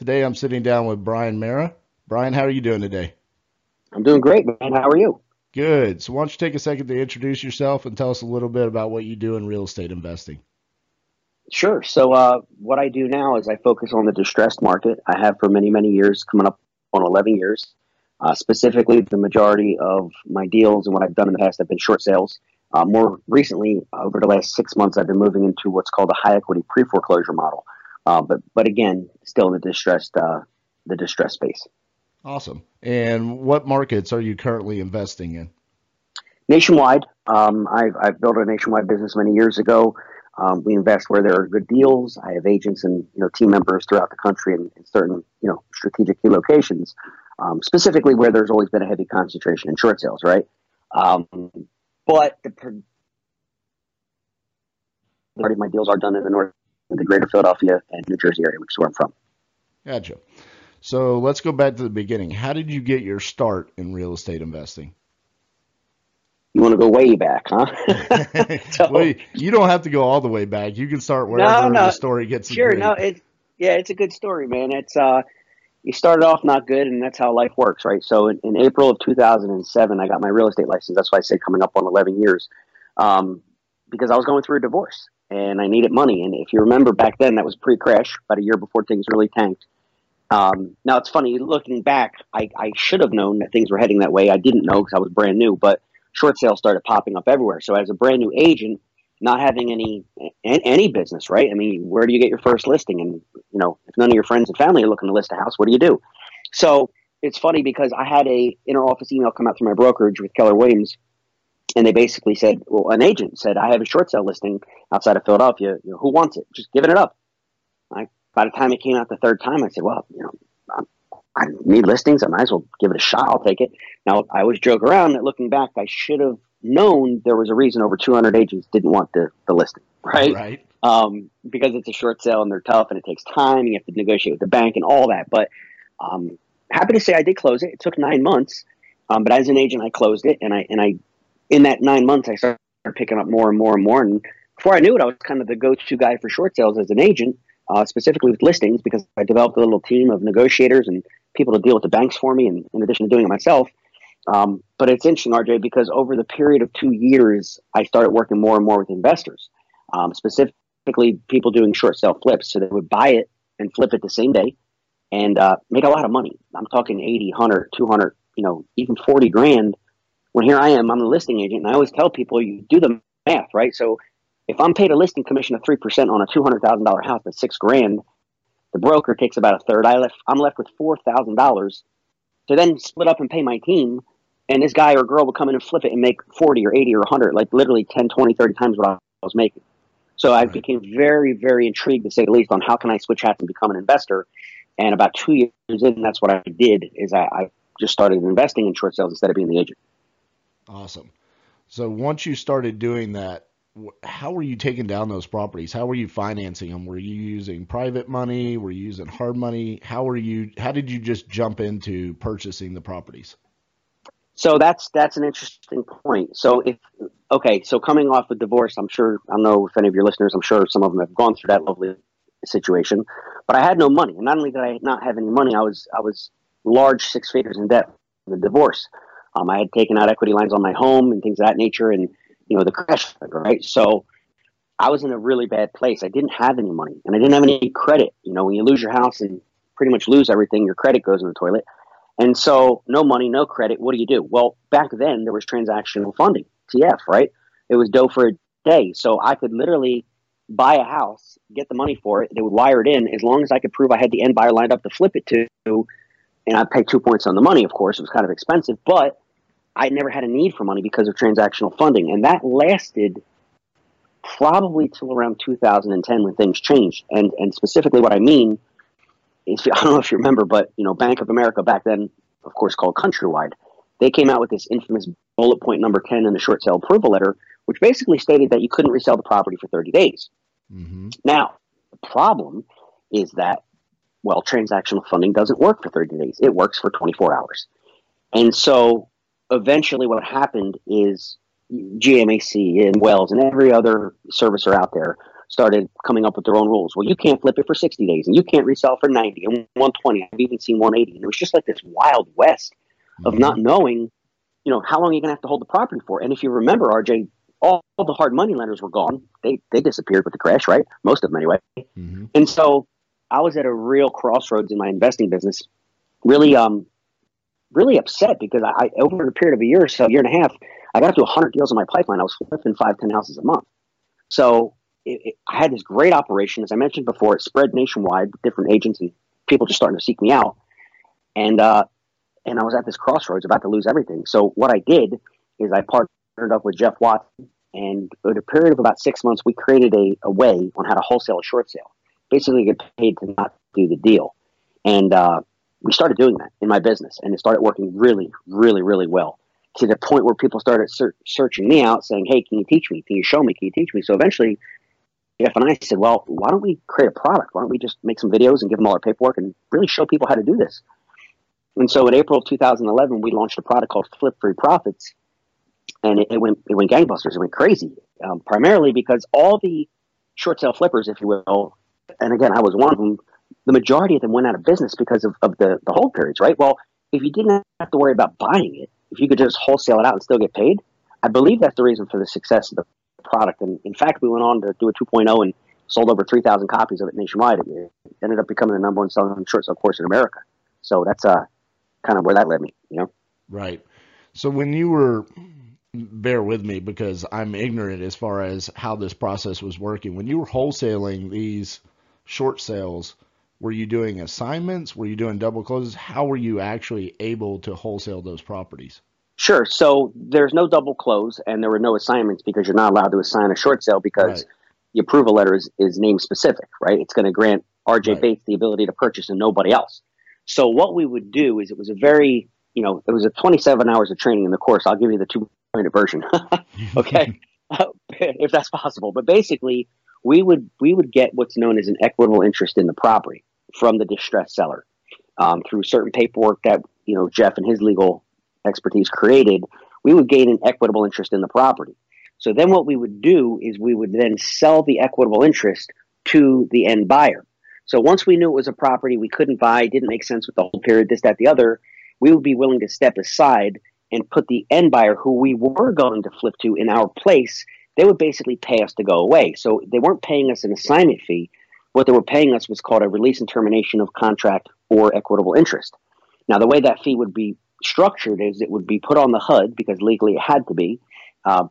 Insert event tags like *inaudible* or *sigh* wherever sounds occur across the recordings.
Today I'm sitting down with Brian Meara. Brian, how are you doing today? I'm doing great, man. How are you? Good. So why don't you take a second to introduce yourself and tell us a little bit about what you do in real estate investing? Sure. So uh, what I do now is I focus on the distressed market. I have for many, many years, coming up on 11 years. Uh, specifically, the majority of my deals and what I've done in the past have been short sales. Uh, more recently, over the last six months, I've been moving into what's called a high equity pre foreclosure model. Uh, but but again, still in the distressed uh, the distressed space. Awesome. And what markets are you currently investing in? Nationwide. Um, I've I've built a nationwide business many years ago. Um, we invest where there are good deals. I have agents and you know team members throughout the country in, in certain you know strategic key locations, um, specifically where there's always been a heavy concentration in short sales, right? Um, but the majority of my deals are done in the north, in the greater Philadelphia and New Jersey area, which is where I'm from. Gotcha. So let's go back to the beginning. How did you get your start in real estate investing? You want to go way back, huh? *laughs* *laughs* so, well, you don't have to go all the way back. You can start wherever no, no, the story gets. Sure, no, it, yeah, it's a good story, man. It's uh, you started off not good, and that's how life works, right? So in, in, April of 2007, I got my real estate license. That's why I say coming up on 11 years, um, because I was going through a divorce and I needed money. And if you remember back then, that was pre-crash, about a year before things really tanked. Um, now it's funny looking back. I, I should have known that things were heading that way. I didn't know because I was brand new, but short sales started popping up everywhere. So as a brand new agent, not having any any business, right? I mean, where do you get your first listing? And you know, if none of your friends and family are looking to list a house, what do you do? So it's funny because I had a inner office email come out through my brokerage with Keller Williams, and they basically said, well, an agent said, I have a short sale listing outside of Philadelphia. You know, who wants it? Just giving it up. I, by the time it came out the third time, I said, well, you know, I'm, I need listings. I might as well give it a shot. I'll take it. Now, I always joke around that looking back, I should have known there was a reason over 200 agents didn't want the, the listing, right? Right. Um, because it's a short sale and they're tough and it takes time and you have to negotiate with the bank and all that. But um, happy to say I did close it. It took nine months, um, but as an agent, I closed it and I and I in that nine months I started picking up more and more and more. And before I knew it, I was kind of the go-to guy for short sales as an agent, uh, specifically with listings, because I developed a little team of negotiators and people to deal with the banks for me, and in addition to doing it myself. Um, but it's interesting, RJ, because over the period of two years, I started working more and more with investors, um, specifically people doing short sale flips. So they would buy it and flip it the same day and uh, make a lot of money. I'm talking 80, 100, 200, you know, even 40 grand. When here I am, I'm the listing agent, and I always tell people, you do the math, right? So if I'm paid a listing commission of 3% on a $200,000 house that's six grand, the broker takes about a third. I left, I'm left with $4,000 to then split up and pay my team. And this guy or girl will come in and flip it and make 40 or 80 or 100, like literally 10, 20, 30 times what I was making. So I became very, very intrigued, to say the least, on how can I switch hats and become an investor. And about two years in, that's what I did. Is I, I just started investing in short sales instead of being the agent. Awesome. So once you started doing that, how were you taking down those properties? How were you financing them? Were you using private money? Were you using hard money? How were you? How did you just jump into purchasing the properties? So that's that's an interesting point. So if okay, so coming off a divorce, I'm sure I don't know if any of your listeners, I'm sure some of them have gone through that lovely situation. But I had no money, and not only did I not have any money, I was I was large six figures in debt from the divorce. Um, I had taken out equity lines on my home and things of that nature, and you know the crash, right? So I was in a really bad place. I didn't have any money, and I didn't have any credit. You know, when you lose your house and pretty much lose everything, your credit goes in the toilet. And so, no money, no credit. What do you do? Well, back then there was transactional funding, TF, right? It was dough for a day, so I could literally buy a house, get the money for it. They would wire it in as long as I could prove I had the end buyer lined up to flip it to, and I'd pay two points on the money. Of course, it was kind of expensive, but I never had a need for money because of transactional funding. And that lasted probably till around 2010 when things changed. And, and specifically, what I mean if, *laughs* I don't know if you remember, but you know, Bank of America back then, of course, called Countrywide, they came out with this infamous bullet point number 10 in the short sale approval letter, which basically stated that you couldn't resell the property for 30 days. Mm-hmm. Now, the problem is that, well, transactional funding doesn't work for 30 days. It works for 24 hours. And so eventually what happened is GMAC and Wells and every other servicer out there started coming up with their own rules. Well, you can't flip it for 60 days and you can't resell for 90 and 120. I've even seen 180. And it was just like this wild west of not mm-hmm. knowing, you know, how long you're going to have to hold the property for. And if you remember, RJ, all, all, the hard money lenders were gone. They, they disappeared with the crash, right? Most of them anyway. Mm-hmm. And so I was at a real crossroads in my investing business, really, um, really upset because I, over a period of a year or so, year and a half, I got up to 100 deals in my pipeline. I was flipping five, 10 houses a month. So it, it, I had this great operation. As I mentioned before, it spread nationwide different agents and people just starting to seek me out. And, uh, and I was at this crossroads about to lose everything. So what I did is I partnered up with Jeff Watson and over a period of about six months, we created a, a way on how to wholesale a short sale. Basically get paid to not do the deal. And, uh, we started doing that in my business and it started working really, really, really well to the point where people started ser- searching me out saying, Hey, can you teach me? Can you show me? Can you teach me? So eventually Jeff and I said, well, why don't we create a product? Why don't we just make some videos and give them all our paperwork and really show people how to do this? And so in April of 2011, we launched a product called Flip Free Profits, and it, it went it went gangbusters. It went crazy, um, primarily because all the short sale flippers, if you will, and again, I was one of them. The majority of them went out of business because of, of the, the hold periods, right? Well, if you didn't have to worry about buying it, if you could just wholesale it out and still get paid, I believe that's the reason for the success of the product. And in fact, we went on to do a 2.0 and sold over 3,000 copies of it nationwide. It ended up becoming the number one selling short sale course in America. So that's uh, kind of where that led me, you know? Right. So when you were, bear with me because I'm ignorant as far as how this process was working. When you were wholesaling these short sales, were you doing assignments? Were you doing double closes? How were you actually able to wholesale those properties? Sure. So there's no double close and there were no assignments because you're not allowed to assign a short sale because right. the approval letter is, is name specific, right? It's going to grant RJ right. Bates the ability to purchase and nobody else. So what we would do is it was a very, you know, it was a 27 hours of training in the course. I'll give you the two minute version. *laughs* okay. *laughs* if that's possible. But basically we would, we would get what's known as an equitable interest in the property from the distressed seller um, through certain paperwork that, you know, Jeff and his legal expertise created, we would gain an equitable interest in the property. So then what we would do is we would then sell the equitable interest to the end buyer. So once we knew it was a property we couldn't buy, didn't make sense with the hold period, this, that, the other, we would be willing to step aside and put the end buyer who we were going to flip to in our place. They would basically pay us to go away. So they weren't paying us an assignment fee. What they were paying us was called a release and termination of contract or equitable interest. Now, the way that fee would be structured is it would be put on the HUD because legally it had to be. Uh,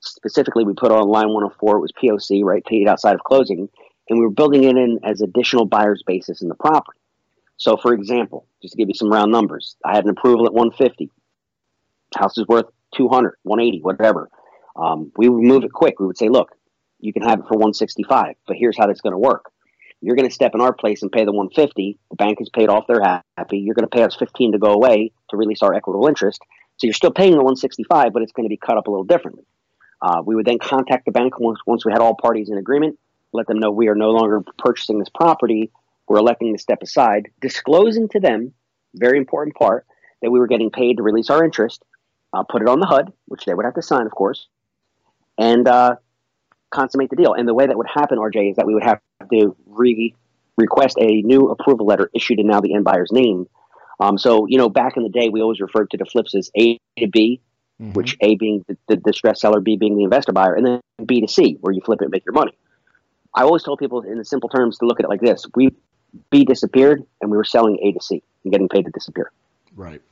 specifically, we put on line 104, it was POC, right, paid outside of closing, and we were building it in as additional buyer's basis in the property. So, for example, just to give you some round numbers, I had an approval at 150. House is worth 200, 180, whatever. Um, we would move it quick. We would say, look, you can have it for 165, but here's how that's going to work. You're going to step in our place and pay the 150. The bank has paid off. They're happy. You're going to pay us 15 to go away to release our equitable interest. So you're still paying the 165, but it's going to be cut up a little differently. Uh, we would then contact the bank once, once we had all parties in agreement, let them know we are no longer purchasing this property. We're electing to step aside, disclosing to them, very important part, that we were getting paid to release our interest, uh, put it on the HUD, which they would have to sign, of course, and uh, consummate the deal. And the way that would happen, RJ, is that we would have to re request a new approval letter issued in now the end buyer's name. Um, so, you know, back in the day, we always referred to the flips as A to B, mm-hmm. which A being the, the distressed seller, B being the investor buyer, and then B to C, where you flip it and make your money. I always told people in the simple terms to look at it like this: we B disappeared, and we were selling A to C and getting paid to disappear. Right.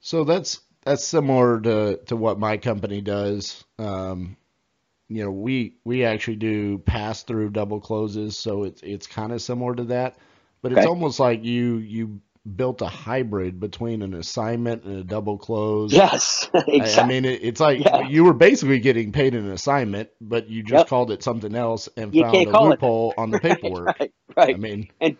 So that's that's similar to to what my company does. Um, you know, we we actually do pass through double closes, so it's it's kind of similar to that, but okay. it's almost like you you built a hybrid between an assignment and a double close. Yes, exactly. *laughs* I, I mean, it, it's like yeah. you were basically getting paid an assignment, but you just yep. called it something else and you found a loophole on the *laughs* paperwork. right, right. I mean, and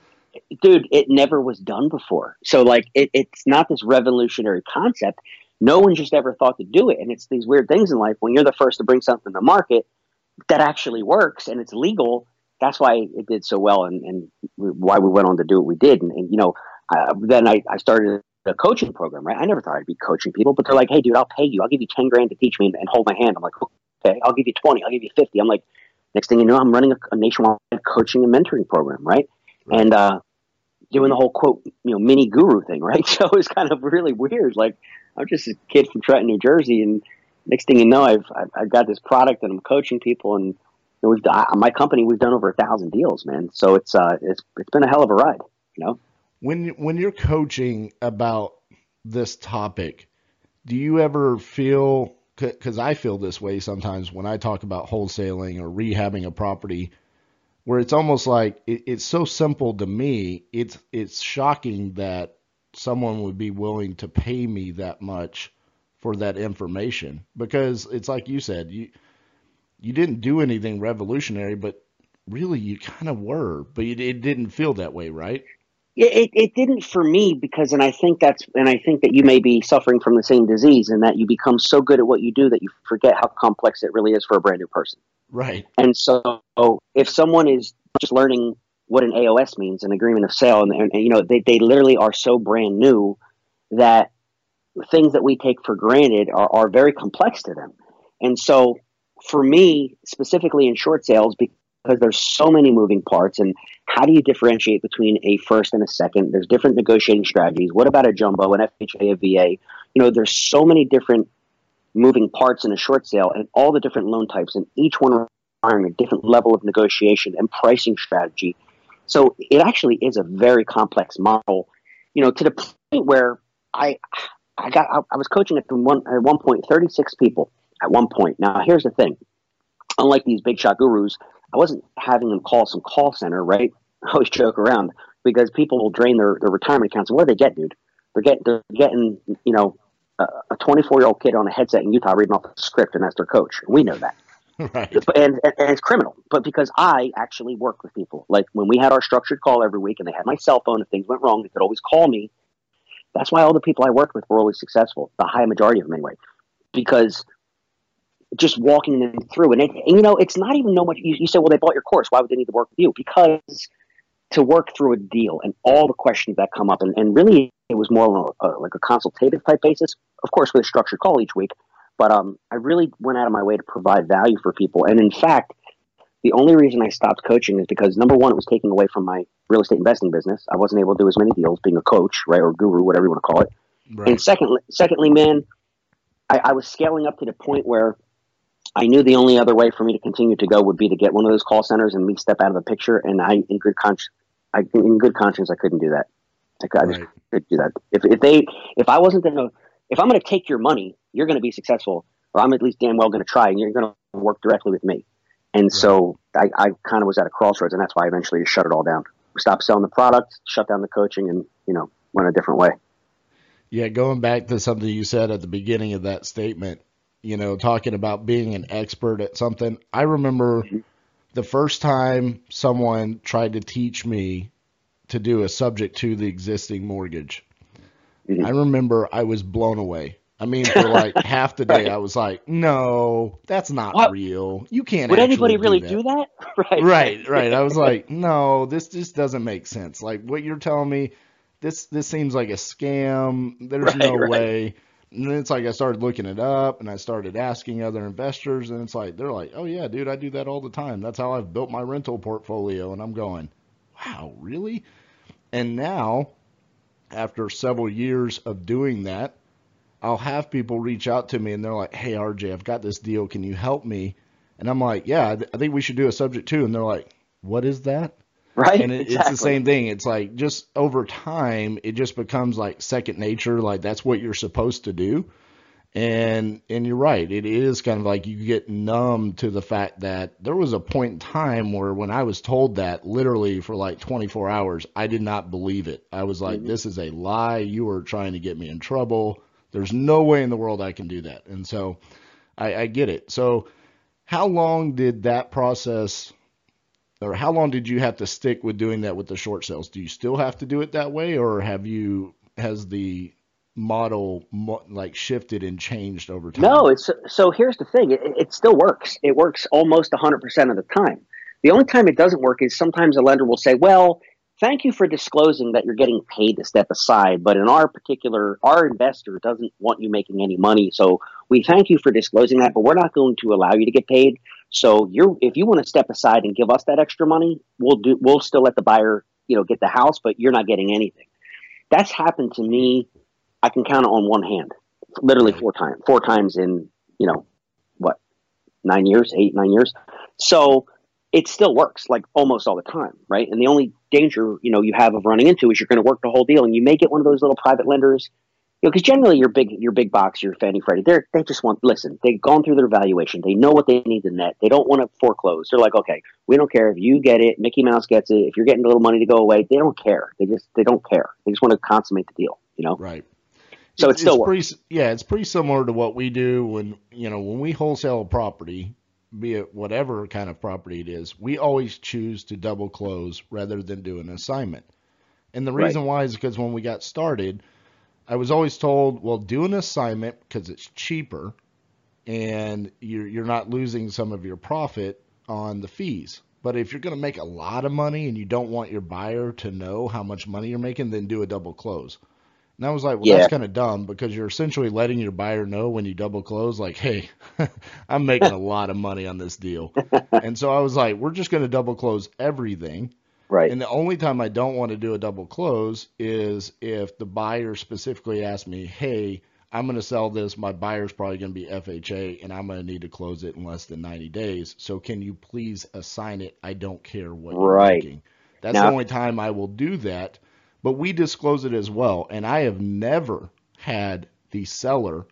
dude, it never was done before. So like, it, it's not this revolutionary concept. No one just ever thought to do it, and it's these weird things in life when you're the first to bring something to market that actually works and it's legal. That's why it did so well, and, and why we went on to do what we did. And, and you know, uh, then I, I started a coaching program. Right? I never thought I'd be coaching people, but they're like, "Hey, dude, I'll pay you. I'll give you ten grand to teach me and, and hold my hand." I'm like, "Okay, I'll give you twenty. I'll give you 50. I'm like, next thing you know, I'm running a, a nationwide coaching and mentoring program, right? right. And uh, doing the whole quote, you know, mini guru thing, right? *laughs* So it's kind of really weird. Like I'm just a kid from Trenton, New Jersey, and next thing you know, I've I've, got this product and I'm coaching people, and we've my company we've done over a thousand deals, man. So it's uh it's it's been a hell of a ride, you know. When when you're coaching about this topic, do you ever feel because I feel this way sometimes when I talk about wholesaling or rehabbing a property, where it's almost like it, it's so simple to me. It's it's shocking that someone would be willing to pay me that much for that information because it's like you said you you didn't do anything revolutionary, but really you kind of were, but it, it didn't feel that way, right? It, it didn't for me because, and I think that's, and I think that you may be suffering from the same disease and that you become so good at what you do that you forget how complex it really is for a brand new person. Right. And so if someone is just learning what an AOS means, an agreement of sale, and, and, and you know, they, they literally are so brand new that things that we take for granted are, are very complex to them. And so for me, specifically in short sales, because there's so many moving parts and how do you differentiate between a first and a second? There's different negotiating strategies. What about a jumbo an fha a va you know there's so many different moving parts in a short sale and all the different loan types and each one requiring a different level of negotiation and pricing strategy so it actually is a very complex model you know to the point where i i got i, I was coaching at one at one point 36 people at one point now here's the thing unlike these big shot gurus I wasn't having them call some call center, right? *laughs* I always joke around because people will drain their, their retirement accounts. And what do they get, dude? They're getting, they're getting, you know, a 24 year old kid on a headset in Utah reading off a script, and that's their coach. We know that. *laughs* Right. And, and, and, it's criminal. But because I actually work with people, like when we had our structured call every week and they had my cell phone, if things went wrong, they could always call me. That's why all the people I worked with were always successful, the high majority of them anyway, because just walking them through. And, it, and you know, it's not even no much. You, you say, well, they bought your course. Why would they need to work with you? Because to work through a deal and all the questions that come up, and, and really it was more a, like a consultative type basis, of course, with a structured call each week. But um, I really went out of my way to provide value for people. And in fact, the only reason I stopped coaching is because number one, it was taking away from my real estate investing business. I wasn't able to do as many deals being a coach, right, or guru, whatever you want to call it. Right. And secondly, secondly, man, I, I was scaling up to the point where I knew the only other way for me to continue to go would be to get one of those call centers and me step out of the picture. And I, in good conscience, I, in good conscience, I couldn't do that. I, I right. just couldn't do that. If, if they, if I wasn't going to, if I'm going to take your money, you're going to be successful, or I'm at least damn well going to try, and you're going to work directly with me. And right. so I, I kind of was at a crossroads, and that's why I eventually shut it all down. Stopped selling the product, shut down the coaching, and you know went a different way. Yeah, going back to something you said at the beginning of that statement, you know, talking about being an expert at something. I remember the first time someone tried to teach me to do a subject to the existing mortgage. Mm-hmm. I remember I was blown away. I mean, for *laughs* like half the day, I was like, "No, that's not what? real. You can't." Would anybody do really that. do that? *laughs* right, right, right. I was *laughs* like, "No, this just doesn't make sense. Like what you're telling me, this this seems like a scam. There's right, no right. way." And then it's like I started looking it up and I started asking other investors and it's like they're like, "Oh yeah, dude, I do that all the time. That's how I've built my rental portfolio." And I'm going, "Wow, really?" And now after several years of doing that, I'll have people reach out to me and they're like, "Hey, RJ, I've got this deal. Can you help me?" And I'm like, "Yeah, I think we should do a subject to." And they're like, "What is that?" Right. And it, exactly. it's the same thing. It's like just over time, it just becomes like second nature. Like that's what you're supposed to do. And and you're right. It is kind of like you get numb to the fact that there was a point in time where when I was told that literally for like 24 hours, I did not believe it. I was like, mm-hmm. this is a lie. You are trying to get me in trouble. There's no way in the world I can do that. And so I, I get it. So how long did that process or how long did you have to stick with doing that with the short sales? Do you still have to do it that way, or have you has the model like shifted and changed over time? No, it's so. Here's the thing: it, it still works. It works almost 100 percent of the time. The only time it doesn't work is sometimes a lender will say, "Well, thank you for disclosing that you're getting paid to step aside, but in our particular, our investor doesn't want you making any money, so we thank you for disclosing that, but we're not going to allow you to get paid." So you're if you want to step aside and give us that extra money, we'll do we'll still let the buyer, you know, get the house, but you're not getting anything. That's happened to me. I can count it on one hand. Literally four times. Four times in, you know, what, nine years, eight, nine years. So it still works like almost all the time, right? And the only danger, you know, you have of running into is you're going to work the whole deal and you may get one of those little private lenders you know, because generally your big your big box, your Fannie Freddie, they they just want listen. They've gone through their valuation. They know what they need to net. They don't want to foreclose. They're like, okay, we don't care if you get it. Mickey Mouse gets it. If you're getting a little money to go away, they don't care. They just they don't care. They just want to consummate the deal. You know, right? So it's, still pretty, yeah, it's pretty similar to what we do when you know when we wholesale a property, be it whatever kind of property it is. We always choose to double close rather than do an assignment. And the reason right. why is because when we got started I was always told, well, do an assignment because it's cheaper and you're, you're not losing some of your profit on the fees. But if you're going to make a lot of money and you don't want your buyer to know how much money you're making, then do a double close. And I was like, well, yeah. that's kind of dumb because you're essentially letting your buyer know when you double close, like, hey, *laughs* I'm making a *laughs* lot of money on this deal. and so I was like, we're just going to double close everything. Right. And the only time I don't want to do a double close is if the buyer specifically asks me, hey, I'm going to sell this. My buyer's probably going to be FHA, and I'm going to need to close it in less than 90 days. So can you please assign it? I don't care what you're right. making. That's now, the only time I will do that. But we disclose it as well. And I have never had the seller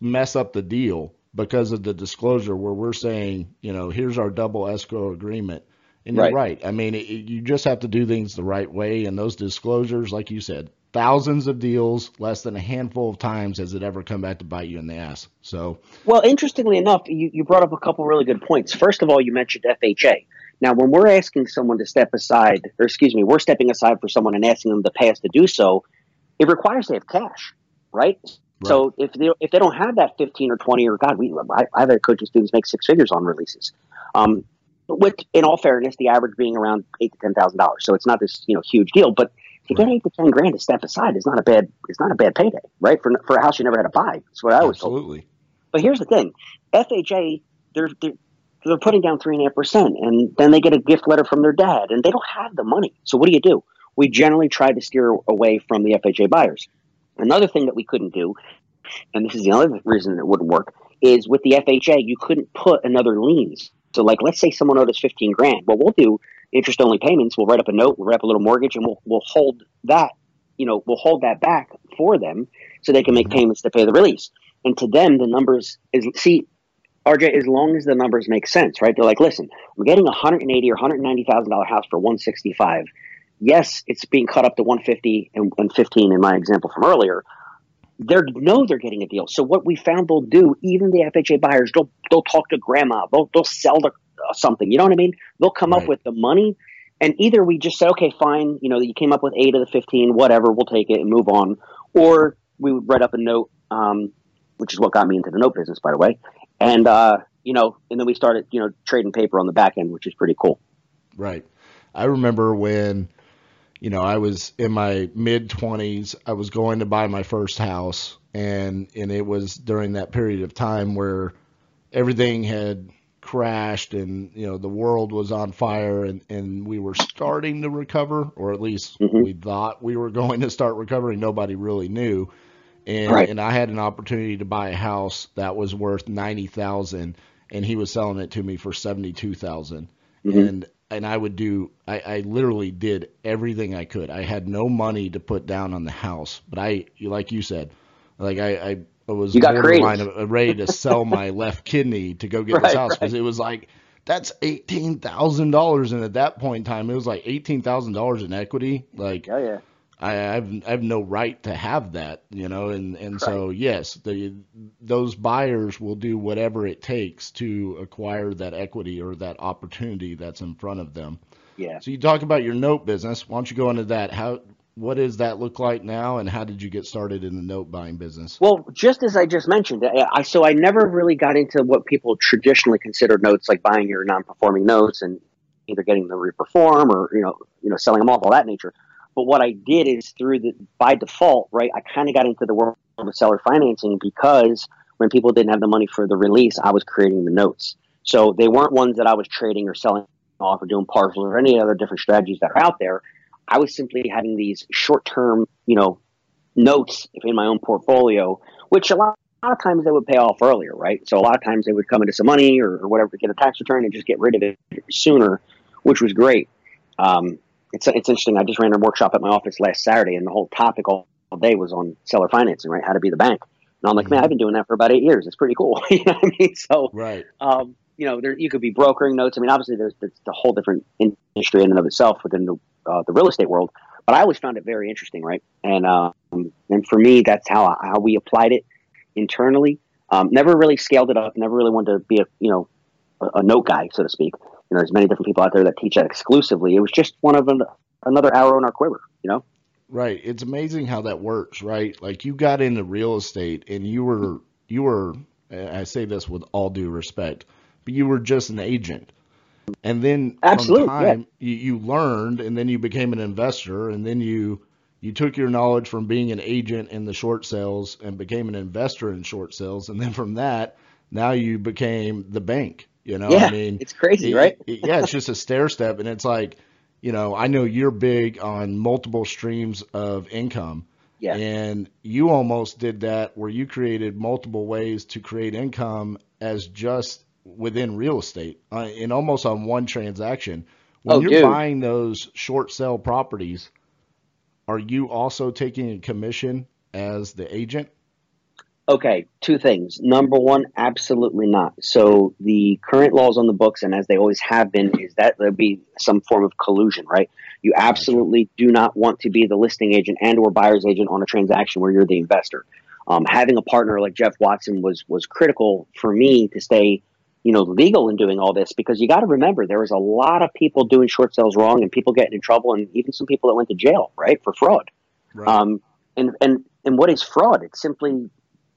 mess up the deal because of the disclosure where we're saying, you know, here's our double escrow agreement and you're right. right. I mean, it, you just have to do things the right way. And those disclosures, like you said, thousands of deals, less than a handful of times has it ever come back to bite you in the ass. So, well, interestingly enough, you, you brought up a couple really good points. First of all, you mentioned FHA. Now, when we're asking someone to step aside, or excuse me, we're stepping aside for someone and asking them to pay us to do so, it requires they have cash, right? Right. So if they if they don't have that fifteen or twenty or God, we I, I've had coaching students make six figures on releases. Um, with in all fairness, the average being around eight to ten thousand dollars. So it's not this you know huge deal, but to get eight to ten grand to step aside is not a bad it's not a bad payday, right? For for a house you never had to buy. That's what I was absolutely. Told. But here's the thing, FHA they're they're they're putting down three and a half percent, and then they get a gift letter from their dad, and they don't have the money. So what do you do? We generally try to steer away from the FHA buyers. Another thing that we couldn't do, and this is the other reason it wouldn't work, is with the FHA you couldn't put another liens so, like, let's say someone owed us 15 grand. Well, we'll do interest only payments. We'll write up a note, we'll write up a little mortgage, and we'll, we'll hold that, you know, we'll hold that back for them so they can make mm-hmm. payments to pay the release. And to them, the numbers is, see, RJ, as long as the numbers make sense, right? They're like, listen, I'm getting a 180 or 190 thousand dollar house for 165. Yes, it's being cut up to 150 and, and 15 in my example from earlier, they know they're getting a deal. So what we found they'll do, even the FHA buyers, they'll they'll talk to grandma, they'll they'll sell the, uh, something. You know what I mean? They'll come right. up with the money, and either we just say, okay, fine, you know, you came up with eight of the fifteen, whatever, we'll take it and move on, or we would write up a note, um, which is what got me into the note business, by the way, and uh, you know, and then we started, you know, trading paper on the back end, which is pretty cool. Right. I remember when you know, I was in my mid 20s. I was going to buy my first house, and and it was during that period of time where everything had crashed and you know the world was on fire and and we were starting to recover or at least mm-hmm. we thought we were *laughs* going to start recovering nobody really knew and right. and I had an opportunity to buy a house that was worth 90,000 and he was selling it to me for 72,000 mm-hmm. and and I would do I, I literally did everything I could. I had no money to put down on the house, but I like you said, like I, I was you got borderline *laughs* ready to sell my *laughs* left kidney to go get right, this house because right. it was like that's eighteen thousand dollars, and at that point in time, it was like eighteen thousand dollars in equity. Like, oh yeah, I have I have no right to have that, you know, and and so yes, the those buyers will do whatever it takes to acquire that equity or that opportunity that's in front of them. Yeah. So you talk about your note business. Why don't you go into that? How what does that look like now, and how did you get started in the note buying business? Well, just as I just mentioned, I, so I never really got into what people traditionally consider notes, like buying your non-performing notes and either getting them to reperform or you know you know selling them off, all that nature. But what I did is through the by default, right? I kind of got into the world of seller financing because when people didn't have the money for the release, I was creating the notes. So they weren't ones that I was trading or selling off or doing partials or any other different strategies that are out there. I was simply having these short term, you know, notes in my own portfolio, which a lot, a lot, of times they would pay off earlier, right? So a lot of times they would come into some money or, or whatever to get a tax return and just get rid of it sooner, which was great. Um, it's it's interesting. I just ran a workshop at my office last Saturday, and the whole topic all, all day was on seller financing, right? How to be the bank. And I'm like, man, I've been doing that for about eight years. It's pretty cool. *laughs* you know what I mean? So, right. Um, you know, there, you could be brokering notes. I mean, obviously, there's, there's a whole different industry in and of itself within the, uh, the real estate world. But I always found it very interesting, right? And um, and for me, that's how how we applied it internally. Um, never really scaled it up. Never really wanted to be a you know a, a, note guy, so to speak. You know, there's many different people out there that teach that exclusively. It was just one of them, another arrow in our quiver. You know. Right. It's amazing how that works, right? Like you got into real estate and you were you were I say this with all due respect, but you were just an agent. And then Absolutely, time, yeah. you, you learned and then you became an investor and then you you took your knowledge from being an agent in the short sales and became an investor in short sales and then from that now you became the bank you know yeah, i mean it's crazy it, right it, yeah it's just a stair step and it's like you know i know you're big on multiple streams of income yeah. And you almost did that where you created multiple ways to create income as just within real estate uh, in almost on one transaction. When oh, you're dude. buying those short sale properties, are you also taking a commission as the agent? Okay, two things. Number one, absolutely not. So the current laws on the books, and as they always have been, is that there'd be some form of collusion, right? You absolutely do not want to be the listing agent and or buyer's agent on a transaction where you're the investor. Um, having a partner like Jeff Watson was was critical for me to stay, you know, legal in doing all this because you got to remember there was a lot of people doing short sales wrong and people getting in trouble and even some people that went to jail, right, for fraud. Right. Um, and and and what is fraud? It's simply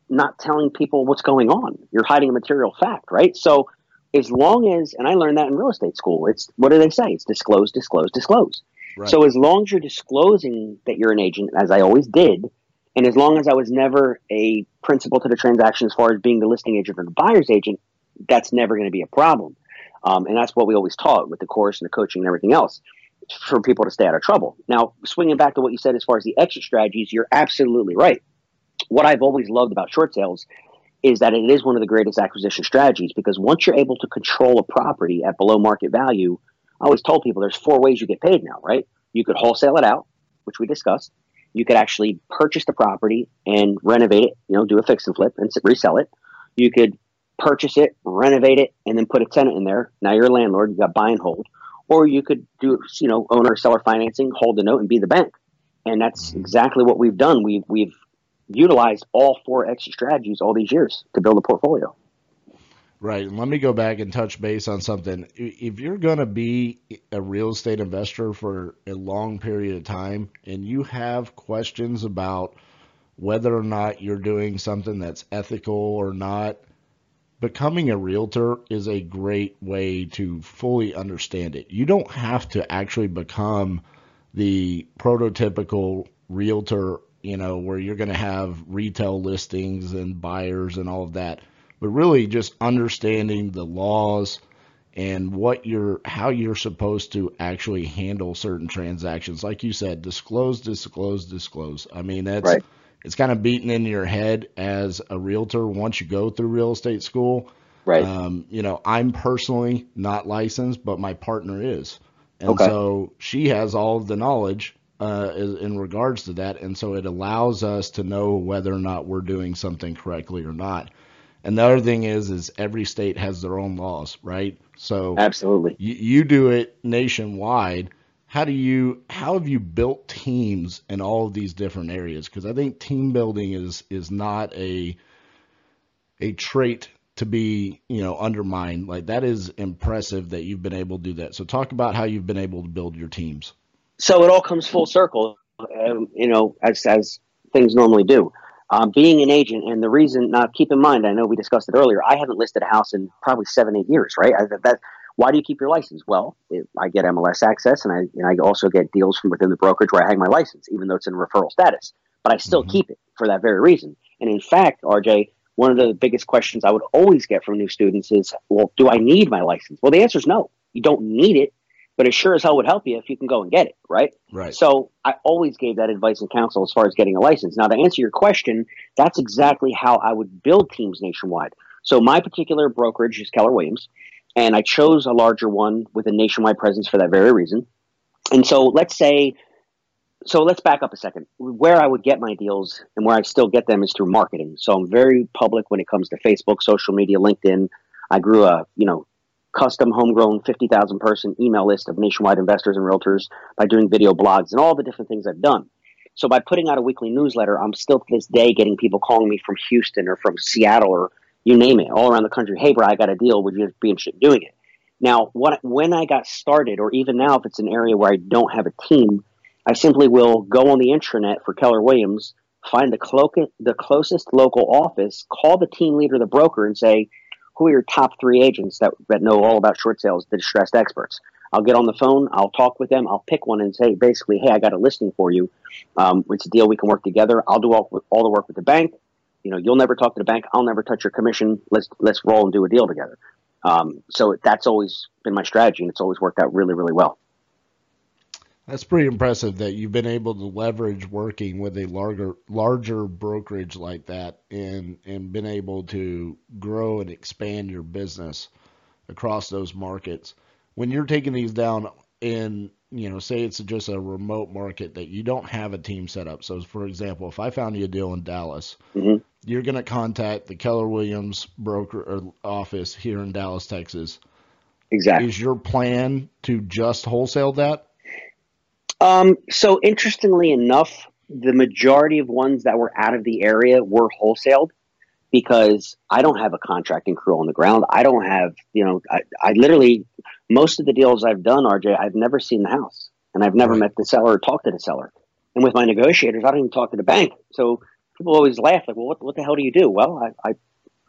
not telling people what's going on. You're hiding a material fact, right? So as long as, and I learned that in real estate school, it's what do they say? It's disclose, disclose, disclose. Right. So as long as you're disclosing that you're an agent, as I always did, and as long as I was never a principal to the transaction as far as being the listing agent or the buyer's agent, that's never going to be a problem. Um, and that's what we always taught with the course and the coaching and everything else for people to stay out of trouble. Now, swinging back to what you said as far as the exit strategies, you're absolutely right what I've always loved about short sales is that it is one of the greatest acquisition strategies because once you're able to control a property at below market value, I always told people there's four ways you get paid now, right? You could wholesale it out, which we discussed. You could actually purchase the property and renovate it, you know, do a fix and flip and resell it. You could purchase it, renovate it, and then put a tenant in there. Now you're a landlord, you got buy and hold. Or you could do, you know, owner seller financing, hold the note and be the bank. And that's mm-hmm. exactly what we've done. We've, we've utilized all four exit strategies all these years to build a portfolio. Right. And let me go back and touch base on something. If you're going to be a real estate investor for a long period of time and you have questions about whether or not you're doing something that's ethical or not, becoming a realtor is a great way to fully understand it. You don't have to actually become the prototypical realtor you know, where you're going to have retail listings and buyers and all of that, but really just understanding the laws and what you're how you're supposed to actually handle certain transactions. Like you said, disclose, disclose, disclose. I mean, that's right. it's kind of beaten into your head as a realtor once you go through real estate school. Right. Um, you know, I'm personally not licensed, but my partner is. And okay. so she has all of the knowledge uh, in regards to that, and so it allows us to know whether or not we're doing something correctly or not. And the other thing is, is every state has their own laws, right? So absolutely, you, you do it nationwide. how do you how have you built teams in all of these different areas because i think team building is is not a a trait to be you know undermined like that is impressive that you've been able to do that so talk about how you've been able to build your teams so it all comes full circle um, you know as as things normally do um, being an agent and the reason now keep in mind i know we discussed it earlier i haven't listed a house in probably seven eight years right I, that why do you keep your license? Well, it, I get MLS access, and I and I also get deals from within the brokerage where I hang my license, even though it's in referral status. But I still mm-hmm. keep it for that very reason. And in fact, RJ, one of the biggest questions I would always get from new students is, "Well, do I need my license?" Well, the answer is no. You don't need it, but it sure as hell would help you if you can go and get it, right? Right. So I always gave that advice and counsel as far as getting a license. Now, to answer your question, that's exactly how I would build teams nationwide. So my particular brokerage is Keller Williams. And I chose a larger one with a nationwide presence for that very reason. And so let's say, so let's back up a second. Where I would get my deals and where I still get them is through marketing. So I'm very public when it comes to Facebook, social media, LinkedIn. I grew a, you know, custom homegrown 50,000 person email list of nationwide investors and realtors by doing video blogs and all the different things I've done. So by putting out a weekly newsletter, I'm still to this day getting people calling me from Houston or from Seattle or you name it, all around the country. Hey, bro, I got a deal. Would you be interested in doing it? Now, what, when I got started, or even now, if it's an area where I don't have a team, I simply will go on the intranet for Keller Williams, find the, clo- the closest local office, call the team leader, the broker, and say, who are your top three agents that, that know all about short sales, the distressed experts? I'll get on the phone, I'll talk with them, I'll pick one and say, basically, hey, I got a listing for you. Um, it's a deal we can work together. I'll do all, all the work with the bank you know, you'll never talk to the bank. I'll never touch your commission. Let's let's roll and do a deal together. Um, so that's always been my strategy, and it's always worked out really, really well. That's pretty impressive that you've been able to leverage working with a larger larger brokerage like that, and and been able to grow and expand your business across those markets. When you're taking these down in you know, say it's just a remote market that you don't have a team set up. So, for example, if I found you a deal in Dallas, mm-hmm. you're going to contact the Keller Williams broker or office here in Dallas, Texas. Exactly. Is your plan to just wholesale that? Um, so, interestingly enough, the majority of ones that were out of the area were wholesaled because I don't have a contracting crew on the ground. I don't have, you know, I, I literally most of the deals I've done, RJ, I've never seen the house and I've never right. met the seller or talked to the seller. And with my negotiators, I don't even talk to the bank. So people always laugh like, well, what, what the hell do you do? Well, I, I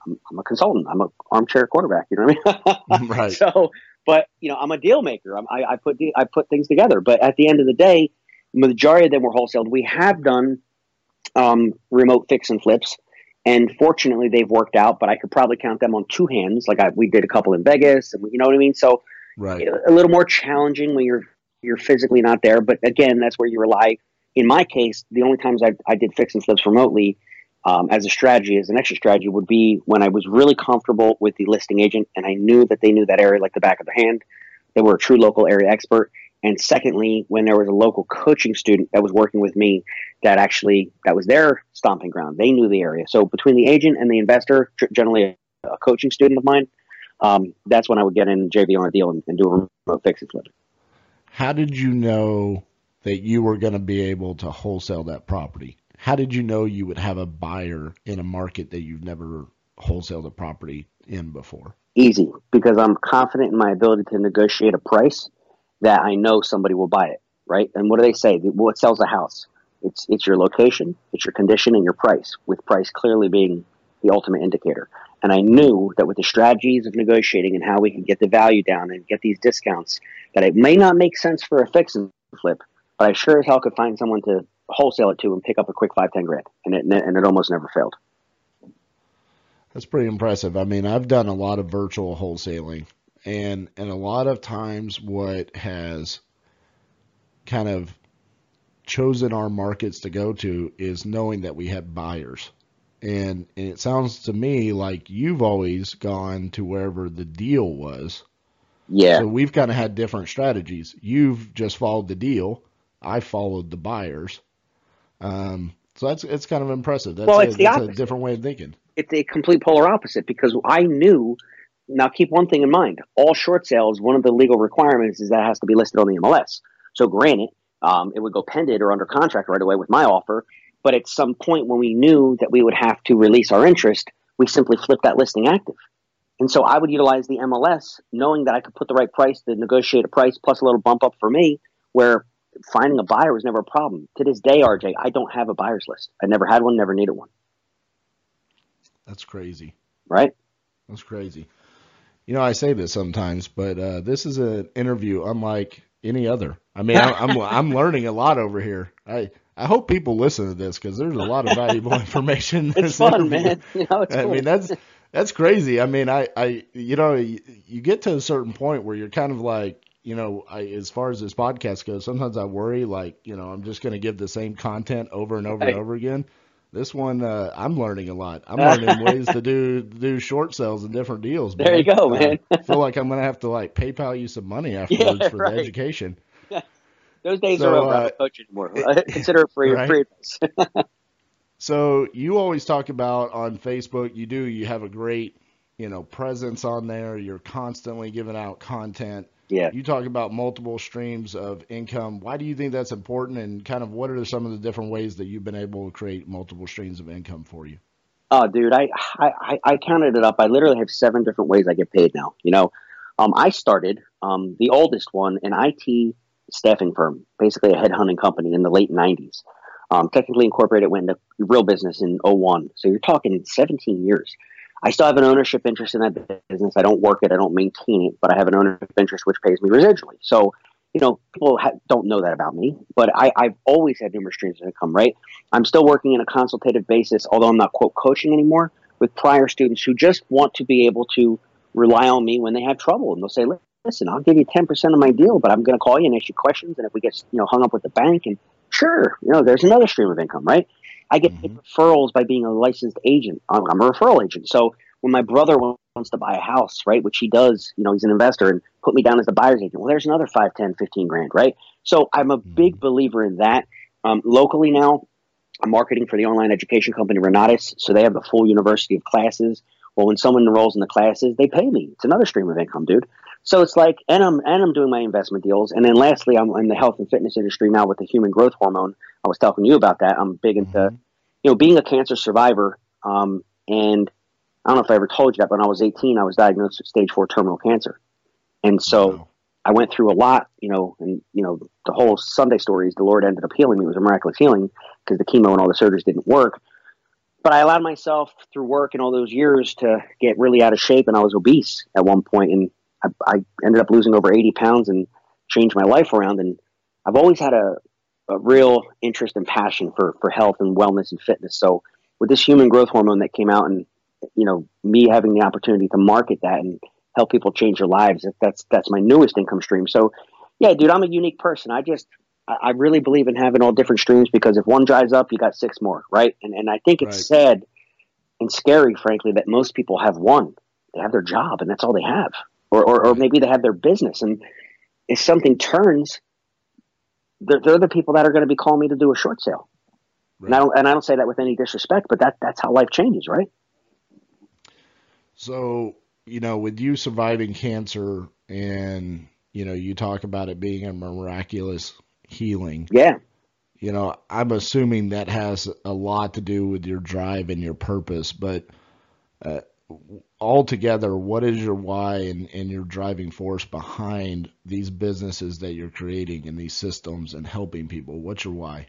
I'm, I'm a consultant. I'm a armchair quarterback. You know what I mean? *laughs* right. So, but you know, I'm a deal maker. I'm, I, I put I put things together. But at the end of the day, majority of them were wholesaled. We have done um, remote fix and flips, and fortunately, they've worked out. But I could probably count them on two hands. Like I, we did a couple in Vegas, and you know what I mean. So right. a little more challenging when you're you're physically not there. But again, that's where you rely. In my case, the only times I, I did fix and flips remotely um, as a strategy, as an extra strategy, would be when I was really comfortable with the listing agent and I knew that they knew that area like the back of their hand. They were a true local area expert. And secondly, when there was a local coaching student that was working with me that actually that was their stomping ground, they knew the area. So between the agent and the investor, generally a coaching student of mine, um, that's when I would get in JV on a deal and, and do a remote fix and flip. How did you know that you were going to be able to wholesale that property? How did you know you would have a buyer in a market that you've never wholesaled a property in before? Easy, because I'm confident in my ability to negotiate a price that I know somebody will buy it, right? And what do they say? What sells a house? It's it's your location, it's your condition, and your price. With price clearly being the ultimate indicator. And I knew that with the strategies of negotiating and how we can get the value down and get these discounts, that it may not make sense for a fix and flip, but I sure as hell could find someone to wholesale it to and pick up a quick five, ten grand. And it, and it almost never failed. That's pretty impressive. I mean, I've done a lot of virtual wholesaling, and and a lot of times what has kind of chosen our markets to go to is knowing that we have buyers and, and it sounds to me like you've always gone to wherever the deal was. Yeah. So we've kind of had different strategies. You've just followed the deal. I followed the buyers. Um, so that's it's kind of impressive. That's, well, it's a, the that's a different way of thinking. It's a complete polar opposite because I knew. Now, keep one thing in mind: all short sales, one of the legal requirements is that it has to be listed on the MLS. So granted, um, it would go pended or under contract right away with my offer. But at some point when we knew that we would have to release our interest, we simply flipped that listing active. And so I would utilize the MLS knowing that I could put the right price, the negotiated price plus a little bump up for me, where finding a buyer was never a problem. To this day, RJ, I don't have a buyer's list. I never had one, never needed one. That's crazy. Right? That's crazy. You know, I say this sometimes, but uh, this is an interview unlike any other. I mean, I, I'm I'm learning a lot over here. I I hope people listen to this because there's a lot of valuable *laughs* information. it's fun, interview. man. *laughs* You know, I cool. mean, that's that's crazy. I mean, I I you know, you, you get to a certain point where you're kind of like, you know, I, as far as this podcast goes, sometimes I worry like, you know, I'm just going to give the same content over and over right. and over again. This one, uh, I'm learning a lot. I'm *laughs* learning ways to do do short sales and different deals. Man. There you go, man. I feel like I'm gonna have to like PayPal you some money *laughs* afterwards yeah, for right. the education. *laughs* Those days so, are over. Uh, I don't coach anymore. Consider it free. Right? free. so you always talk about on Facebook. You do. You have a great, you know, presence on there. You're constantly giving out content. Yeah. You talk about multiple streams of income. Why do you think that's important? And kind of what are some of the different ways that you've been able to create multiple streams of income for you? Oh, dude, I, I, I counted it up. I literally have seven different ways I get paid now. You know, um, I started um, the oldest one, an IT staffing firm, basically a headhunting company in the late 90s. Um, technically incorporated went into real business in 01. So you're talking 17 years. I still have an ownership interest in that business. I don't work it, I don't maintain it, but I have an ownership interest which pays me residually. So, you know, people ha- don't know that about me, but I, I've always had numerous streams of income, right? I'm still working in a consultative basis, although I'm not, quote, coaching anymore, with prior students who just want to be able to rely on me when they have trouble. And they'll say, listen, I'll give you 10% of my deal, but I'm going to call you and ask you questions. And if we get, you know, hung up with the bank and sure, you know, there's another stream of income, right? I get mm-hmm. referrals by being a licensed agent. I'm, I'm, a referral agent. So when my brother wants to buy a house, right, which he does, you know, he's an investor and put me down as the buyer's agent. Well, there's another 5, 10, 15 grand, right? So I'm a mm-hmm. big believer in that. Um, locally now, I'm marketing for the online education company Renatus. So they have the full university of classes. Well, when someone enrolls in the classes, they pay me. It's another stream of income, dude. So it's like, and I'm and I'm doing my investment deals, and then lastly, I'm in the health and fitness industry now with the human growth hormone. I was talking to you about that. I'm big into, mm-hmm. you know, being a cancer survivor. Um, and I don't know if I ever told you that, but when I was 18, I was diagnosed with stage four terminal cancer, and so wow. I went through a lot. You know, and you know, the whole Sunday story is the Lord ended up healing me. It was a miraculous healing because the chemo and all the surgeries didn't work. But I allowed myself through work and all those years to get really out of shape, and I was obese at one point, and I, I ended up losing over 80 pounds and changed my life around. And I've always had a, a real interest and passion for, for health and wellness and fitness. So with this human growth hormone that came out and, you know, me having the opportunity to market that and help people change their lives, that's, that's my newest income stream. So yeah, dude, I'm a unique person. I just, I really believe in having all different streams because if one dries up, you got six more, right? And and I think it's right. sad and scary, frankly, that most people have one. They have their job, and that's all they have or, or, or maybe they have their business. And if something turns, they're, they're the people that are going to be calling me to do a short sale. Right. And, I don't, and I don't say that with any disrespect, but that, that's how life changes, right? So, you know, with you surviving cancer and, you know, you talk about it being a miraculous healing. Yeah. You know, I'm assuming that has a lot to do with your drive and your purpose, but uh, altogether, what is your why and, and your driving force behind these businesses that you're creating and these systems and helping people? What's your why?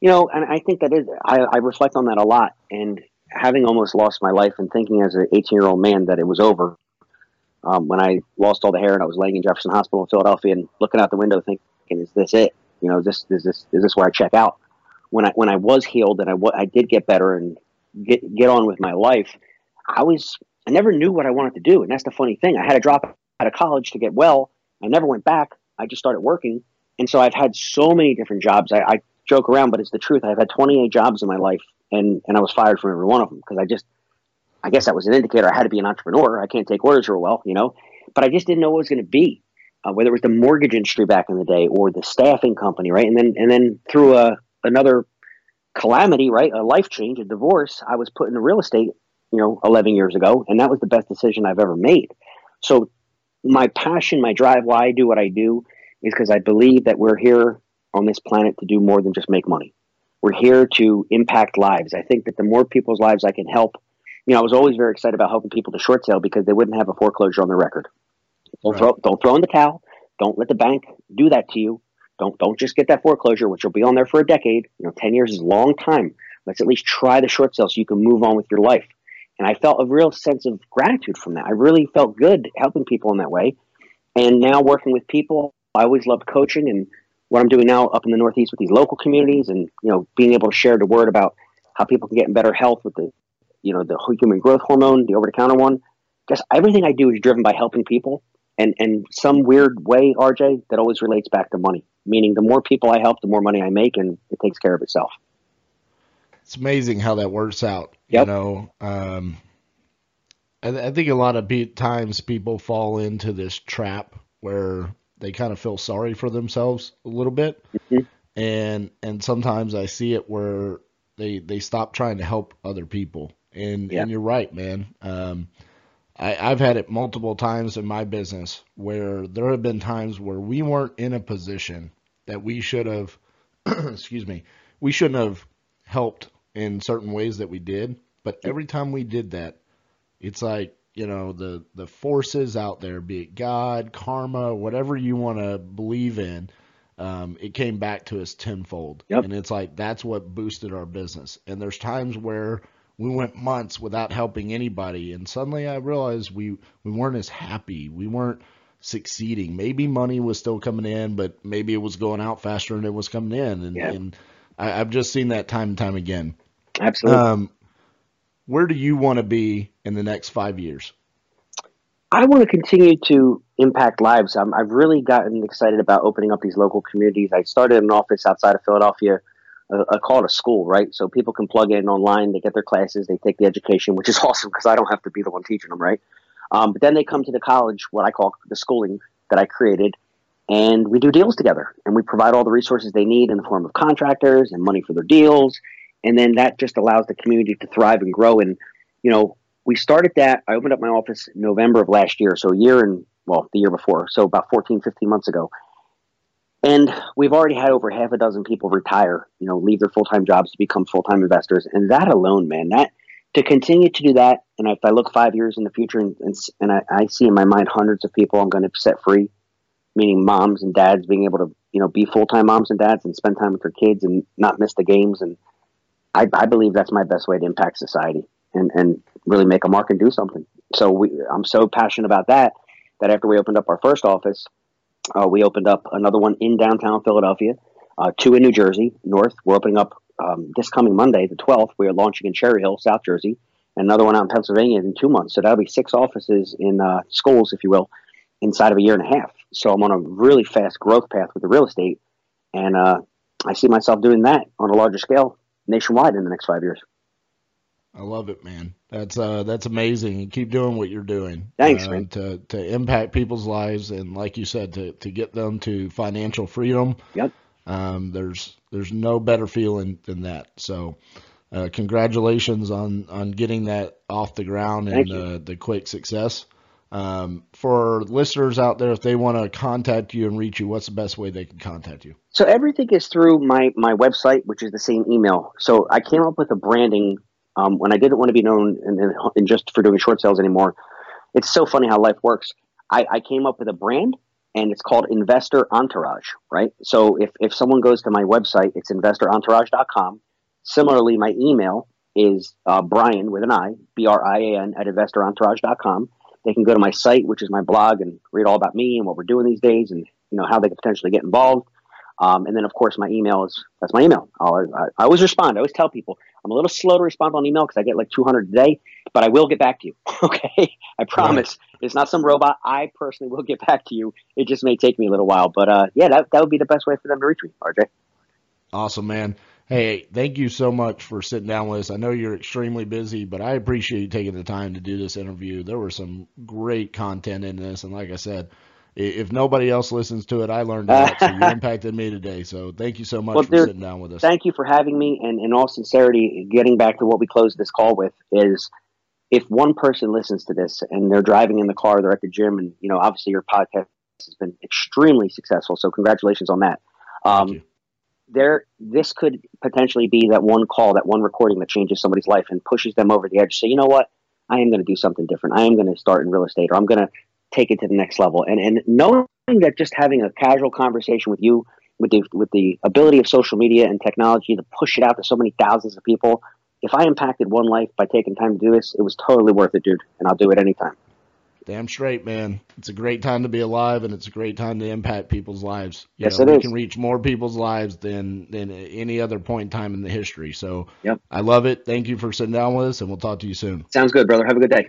You know, and I think that is, I, I reflect on that a lot. And having almost lost my life and thinking as an 18 year old man that it was over, um, when I lost all the hair and I was laying in Jefferson Hospital in Philadelphia and looking out the window thinking, is this it? You know, is this, is this, is this where I check out? When I, when I was healed and I, I did get better and get, get on with my life, I was I never knew what I wanted to do, and that's the funny thing. I had to drop out of college to get well. I never went back. I just started working, and so I've had so many different jobs. I, I joke around, but it's the truth. I've had 28 jobs in my life, and and I was fired from every one of them because I just, I guess that was an indicator I had to be an entrepreneur. I can't take orders real well, you know, but I just didn't know what it was going to be. Uh, whether it was the mortgage industry back in the day or the staffing company, right? And then and then through a another calamity, right, a life change, a divorce, I was put into real estate you know, 11 years ago. And that was the best decision I've ever made. So my passion, my drive, why I do what I do is because I believe that we're here on this planet to do more than just make money. We're here to impact lives. I think that the more people's lives I can help, you know, I was always very excited about helping people to short sale because they wouldn't have a foreclosure on their record. Don't right. throw don't throw in the towel. Don't let the bank do that to you. Don't don't just get that foreclosure, which will be on there for a decade. You know, ten years is a long time. Let's at least try the short sale so you can move on with your life. And I felt a real sense of gratitude from that. I really felt good helping people in that way. And now working with people, I always loved coaching and what I'm doing now up in the Northeast with these local communities and, you know, being able to share the word about how people can get in better health with the, you know, the human growth hormone, the over the counter one. Just everything I do is driven by helping people and, and some weird way, RJ, that always relates back to money, meaning the more people I help, the more money I make and it takes care of itself. It's amazing how that works out. Yep. You know, um, I, I think a lot of times people fall into this trap where they kind of feel sorry for themselves a little bit, mm-hmm. and and sometimes I see it where they they stop trying to help other people. And and you're right, man. Um, I, I've had it multiple times in my business where there have been times where we weren't in a position that we should have, *clears throat* excuse me, we shouldn't have helped in certain ways that we did. But every time we did that, it's like you know the the forces out there, be it God, karma, whatever you want to believe in, um, it came back to us tenfold. Yep. And it's like that's what boosted our business. And there's times where we went months without helping anybody, and suddenly I realized we we weren't as happy. We weren't succeeding. Maybe money was still coming in, but maybe it was going out faster than it was coming in. And, and I, have just seen that time and time again. Absolutely. Um, where do you want to be in the next five years? I want to continue to impact lives. i have really gotten excited about opening up these local communities. I started an office outside of Philadelphia. Uh, I call it a school, right? So people can plug in online, they get their classes, they take the education, which is *laughs* awesome because I don't have to be the one teaching them, right? Um, but then they come to the college, what I call the schooling that I created, and we do deals together. And we provide all the resources they need in the form of contractors and money for their deals and then that just allows the community to thrive and grow. And you know, we started that. I opened up my office in November of last year, so a year and well, the year before, so about 14, 15 months ago. And we've already had over half a dozen people retire, you know, leave their full time jobs to become full time investors. And that alone, man, that to continue to do that, and if I look five years in the future and, and, and I, I see in my mind hundreds of people I'm going to set free, meaning moms and dads being able to, you know, be full time moms and dads and spend time with their kids and not miss the games and I, I believe that's my best way to impact society and, and really make a mark and do something. So we, I'm so passionate about that that after we opened up our first office, uh, we opened up another one in downtown Philadelphia, uh, two in New Jersey, North. We're opening up um, this coming Monday, the 12th. We are launching in Cherry Hill, South Jersey, and another one out in Pennsylvania in two months. So that'll be six offices in uh, schools, if you will, inside of a year and a half. So I'm on a really fast growth path with the real estate, and uh, I see myself doing that on a larger scale nationwide in the next five years. I love it, man. That's uh, that's amazing. And keep doing what you're doing. Thanks, uh, man. To to impact people's lives and, like you said, to to get them to financial freedom. Yep. Um, there's there's no better feeling than that. So, uh, congratulations on on getting that off the ground and uh, the quick success. Um, for listeners out there, if they want to contact you and reach you, what's the best way they can contact you? So everything is through my my website, which is the same email. So I came up with a branding um, when I didn't want to be known and, just for doing short sales anymore. It's so funny how life works. I, I came up with a brand, and it's called Investor Entourage. Right. So if if someone goes to my website, it's investorentourage.com. Similarly, my email is uh, Brian with an I, B R I A N at investorentourage.com they can go to my site, which is my blog, and read all about me and what we're doing these days, and you know how they can potentially get involved. Um, and then, of course, my email is that's my email. I, I, I, always respond. I always tell people I'm a little slow to respond on email because I get like 200 a day, but I will get back to you. *laughs* okay, I promise. Right. It's not some robot. I personally will get back to you. It just may take me a little while, but uh, yeah, that that would be the best way for them to reach me. RJ. Awesome, man. Hey, thank you so much for sitting down with us. I know you're extremely busy, but I appreciate you taking the time to do this interview. There was some great content in this, and like I said, if nobody else listens to it, I learned a lot. So you *laughs* impacted me today. So thank you so much well, for there, sitting down with us. Thank you for having me. And in all sincerity, getting back to what we closed this call with is if one person listens to this and they're driving in the car, they're at the gym, and you know, obviously your podcast has been extremely successful. So congratulations on that. Um, there, this could potentially be that one call, that one recording that changes somebody's life and pushes them over the edge. So you know what? I am going to do something different. I am going to start in real estate, or I'm going to take it to the next level. And and knowing that just having a casual conversation with you, with the with the ability of social media and technology to push it out to so many thousands of people, if I impacted one life by taking time to do this, it was totally worth it, dude. And I'll do it anytime. Damn straight, man. It's a great time to be alive, and it's a great time to impact people's lives. You yes, know, it we is. can reach more people's lives than than any other point in time in the history. So, yep. I love it. Thank you for sitting down with us, and we'll talk to you soon. Sounds good, brother. Have a good day.